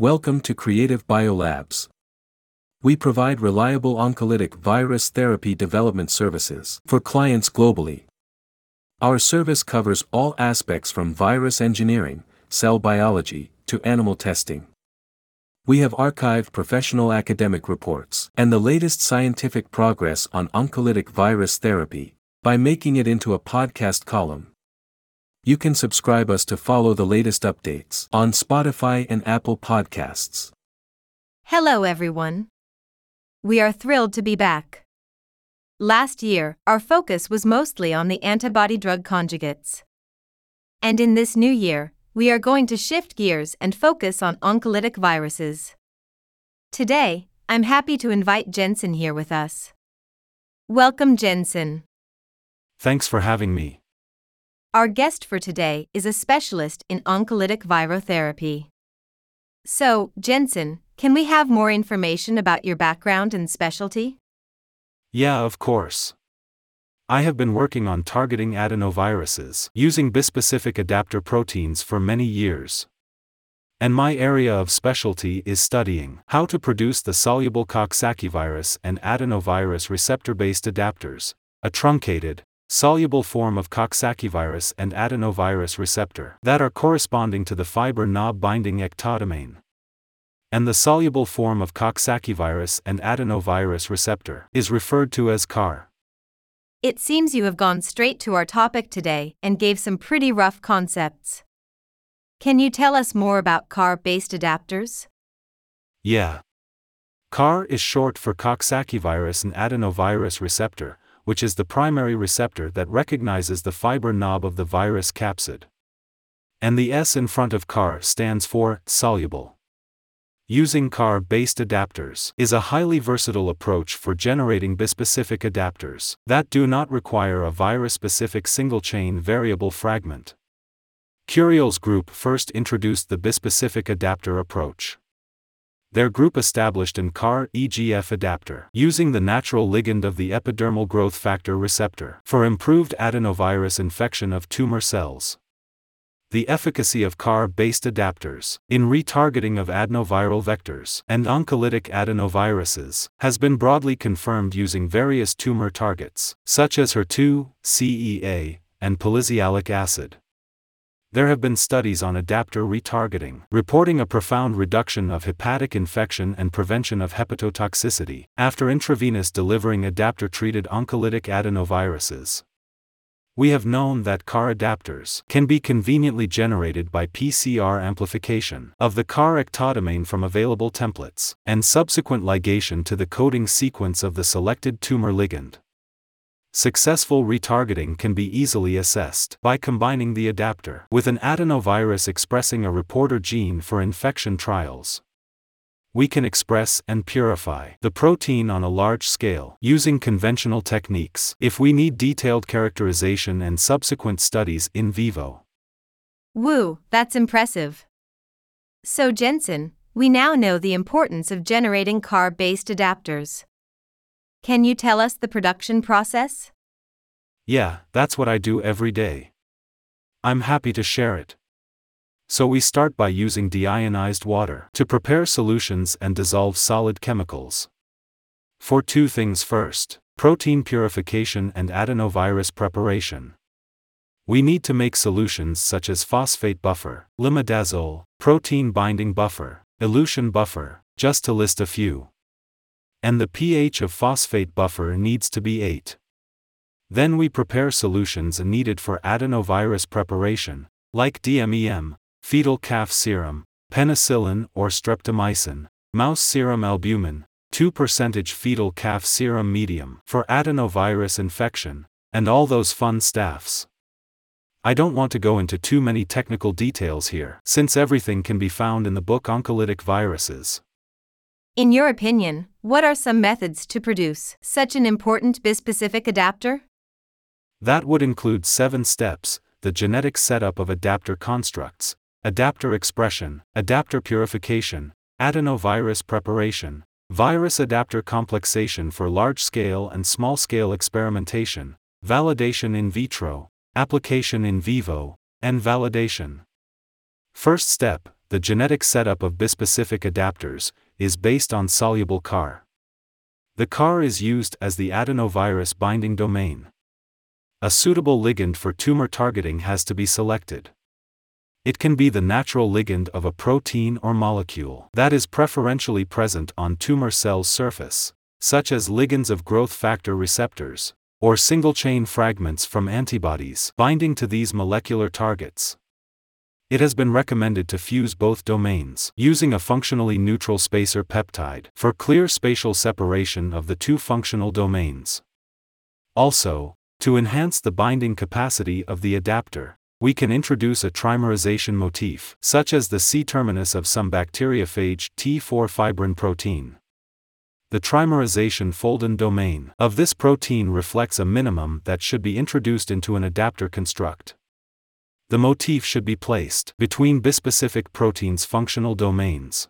Welcome to Creative Biolabs. We provide reliable oncolytic virus therapy development services for clients globally. Our service covers all aspects from virus engineering, cell biology, to animal testing. We have archived professional academic reports and the latest scientific progress on oncolytic virus therapy by making it into a podcast column. You can subscribe us to follow the latest updates on Spotify and Apple Podcasts. Hello, everyone. We are thrilled to be back. Last year, our focus was mostly on the antibody drug conjugates. And in this new year, we are going to shift gears and focus on oncolytic viruses. Today, I'm happy to invite Jensen here with us. Welcome, Jensen. Thanks for having me. Our guest for today is a specialist in oncolytic virotherapy. So, Jensen, can we have more information about your background and specialty? Yeah, of course. I have been working on targeting adenoviruses using bispecific adapter proteins for many years. And my area of specialty is studying how to produce the soluble Coxsackie virus and adenovirus receptor based adapters, a truncated, soluble form of Coxsackie virus and adenovirus receptor that are corresponding to the fiber knob binding ectodomain. And the soluble form of Coxsackie virus and adenovirus receptor is referred to as CAR. It seems you have gone straight to our topic today and gave some pretty rough concepts. Can you tell us more about CAR based adapters? Yeah. CAR is short for Coxsackie virus and adenovirus receptor, which is the primary receptor that recognizes the fiber knob of the virus capsid. And the S in front of CAR stands for soluble. Using CAR based adapters is a highly versatile approach for generating bispecific adapters that do not require a virus specific single chain variable fragment. Curios Group first introduced the bispecific adapter approach. Their group established an CAR EGF adapter using the natural ligand of the epidermal growth factor receptor for improved adenovirus infection of tumor cells the efficacy of CAR-based adapters in retargeting of adenoviral vectors and oncolytic adenoviruses has been broadly confirmed using various tumor targets, such as HER2, CEA, and polyisyalic acid. There have been studies on adapter retargeting, reporting a profound reduction of hepatic infection and prevention of hepatotoxicity after intravenous delivering adapter treated oncolytic adenoviruses we have known that CAR adapters can be conveniently generated by PCR amplification of the CAR ectodomain from available templates, and subsequent ligation to the coding sequence of the selected tumor ligand. Successful retargeting can be easily assessed by combining the adapter with an adenovirus expressing a reporter gene for infection trials we can express and purify the protein on a large scale using conventional techniques if we need detailed characterization and subsequent studies in vivo. Woo, that's impressive. So, Jensen, we now know the importance of generating CAR based adapters. Can you tell us the production process? Yeah, that's what I do every day. I'm happy to share it. So we start by using deionized water to prepare solutions and dissolve solid chemicals. For two things first protein purification and adenovirus preparation. We need to make solutions such as phosphate buffer, limidazole, protein binding buffer, elution buffer, just to list a few. And the pH of phosphate buffer needs to be 8. Then we prepare solutions needed for adenovirus preparation, like DMEM, fetal calf serum, penicillin or streptomycin, mouse serum albumin, 2% fetal calf serum medium for adenovirus infection, and all those fun staffs. I don't want to go into too many technical details here, since everything can be found in the book Oncolytic Viruses. In your opinion, what are some methods to produce such an important bispecific adapter? That would include seven steps the genetic setup of adapter constructs, adapter expression, adapter purification, adenovirus preparation, virus adapter complexation for large scale and small scale experimentation, validation in vitro, application in vivo, and validation. First step the genetic setup of bispecific adapters, is based on soluble CAR. The CAR is used as the adenovirus binding domain. A suitable ligand for tumor targeting has to be selected. It can be the natural ligand of a protein or molecule that is preferentially present on tumor cell's surface, such as ligands of growth factor receptors, or single chain fragments from antibodies binding to these molecular targets. It has been recommended to fuse both domains using a functionally neutral spacer peptide for clear spatial separation of the two functional domains. Also, to enhance the binding capacity of the adapter, we can introduce a trimerization motif, such as the C terminus of some bacteriophage T4 fibrin protein. The trimerization folded domain of this protein reflects a minimum that should be introduced into an adapter construct. The motif should be placed between bispecific proteins' functional domains.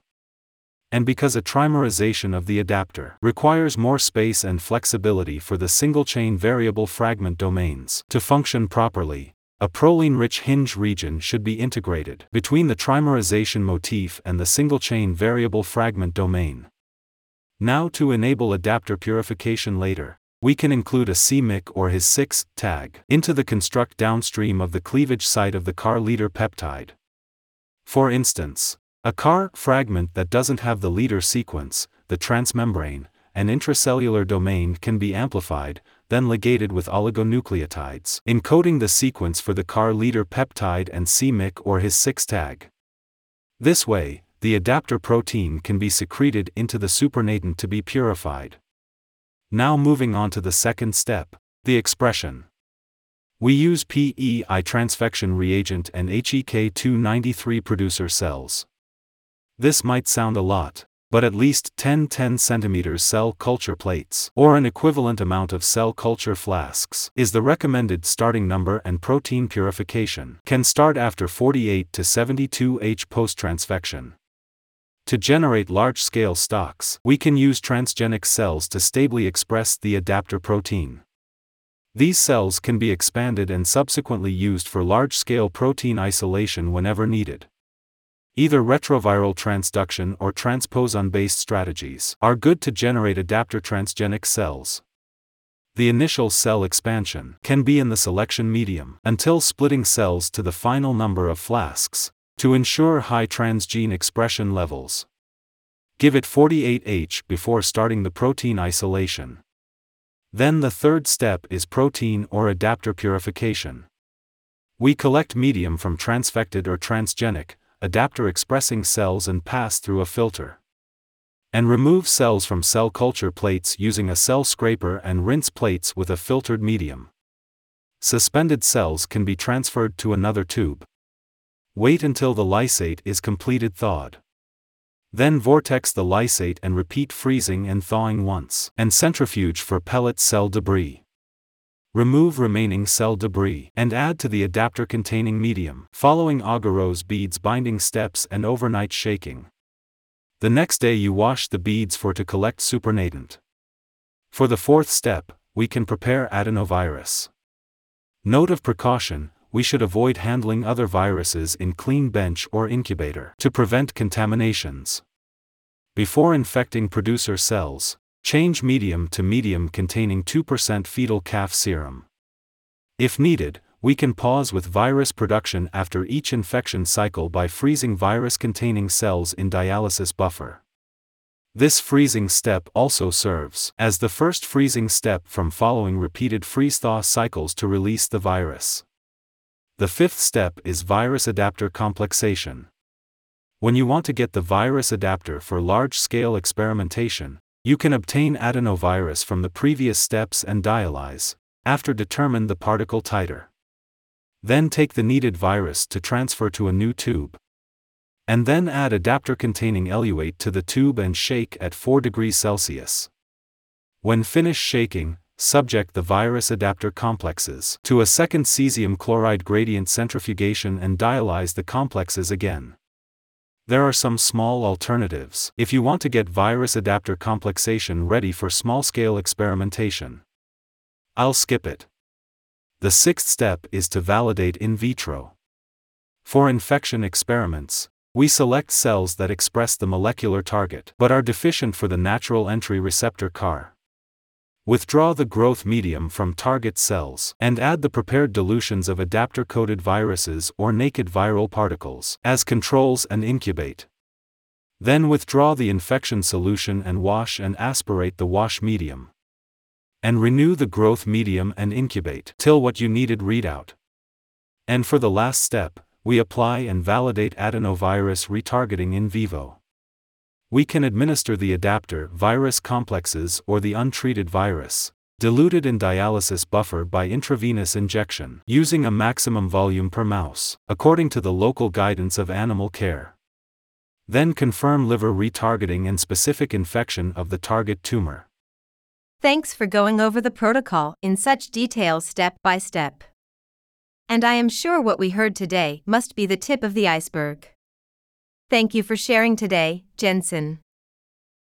And because a trimerization of the adapter requires more space and flexibility for the single chain variable fragment domains to function properly, a proline rich hinge region should be integrated between the trimerization motif and the single chain variable fragment domain. Now to enable adapter purification later, we can include a CMYC or his 6 tag into the construct downstream of the cleavage site of the CAR leader peptide. For instance, a CAR fragment that doesn't have the leader sequence, the transmembrane, and intracellular domain can be amplified, then ligated with oligonucleotides, encoding the sequence for the CAR leader peptide and CMYC or his 6 tag. This way, the adapter protein can be secreted into the supernatant to be purified. Now moving on to the second step, the expression. We use PEI transfection reagent and HEK293 producer cells. This might sound a lot, but at least 10 10 cm cell culture plates, or an equivalent amount of cell culture flasks, is the recommended starting number and protein purification can start after 48 to 72 H post-transfection. To generate large-scale stocks, we can use transgenic cells to stably express the adapter protein. These cells can be expanded and subsequently used for large-scale protein isolation whenever needed. Either retroviral transduction or transposon-based strategies are good to generate adapter transgenic cells. The initial cell expansion can be in the selection medium until splitting cells to the final number of flasks, to ensure high transgene expression levels. Give it 48H before starting the protein isolation. Then the third step is protein or adapter purification. We collect medium from transfected or transgenic, adapter expressing cells and pass through a filter. And remove cells from cell culture plates using a cell scraper and rinse plates with a filtered medium. Suspended cells can be transferred to another tube. Wait until the lysate is completed thawed. Then vortex the lysate and repeat freezing and thawing once, and centrifuge for pellet cell debris. Remove remaining cell debris and add to the adapter containing medium, following agarose beads binding steps and overnight shaking. The next day you wash the beads for to collect supernatant. For the fourth step, we can prepare adenovirus. Note of precaution, we should avoid handling other viruses in clean bench or incubator to prevent contaminations. Before infecting producer cells, change medium to medium containing 2% fetal calf serum. If needed, we can pause with virus production after each infection cycle by freezing virus containing cells in dialysis buffer. This freezing step also serves as the first freezing step from following repeated freeze thaw cycles to release the virus. The fifth step is virus adapter complexation. When you want to get the virus adapter for large scale experimentation, you can obtain adenovirus from the previous steps and dialyze, after determine the particle titer. Then take the needed virus to transfer to a new tube. And then add adapter containing eluate to the tube and shake at 4 degrees Celsius. When finished shaking, subject the virus adapter complexes to a second cesium chloride gradient centrifugation and dialyze the complexes again. There are some small alternatives if you want to get virus adapter complexation ready for small scale experimentation. I'll skip it. The sixth step is to validate in vitro. For infection experiments, We select cells that express the molecular target but are deficient for the natural entry receptor CAR. Withdraw the growth medium from target cells and add the prepared dilutions of adapter coated viruses or naked viral particles as controls and incubate. Then withdraw the infection solution and wash and aspirate the wash medium. And renew the growth medium and incubate till what you needed readout. And for the last step, we apply and validate adenovirus retargeting in vivo. We can administer the adapter virus complexes or the untreated virus, diluted in dialysis buffer by intravenous injection, using a maximum volume per mouse, according to the local guidance of animal care. Then confirm liver retargeting and specific infection of the target tumor. Thanks for going over the protocol in such detail step by step. And I am sure what we heard today must be the tip of the iceberg. Thank you for sharing today, Jensen.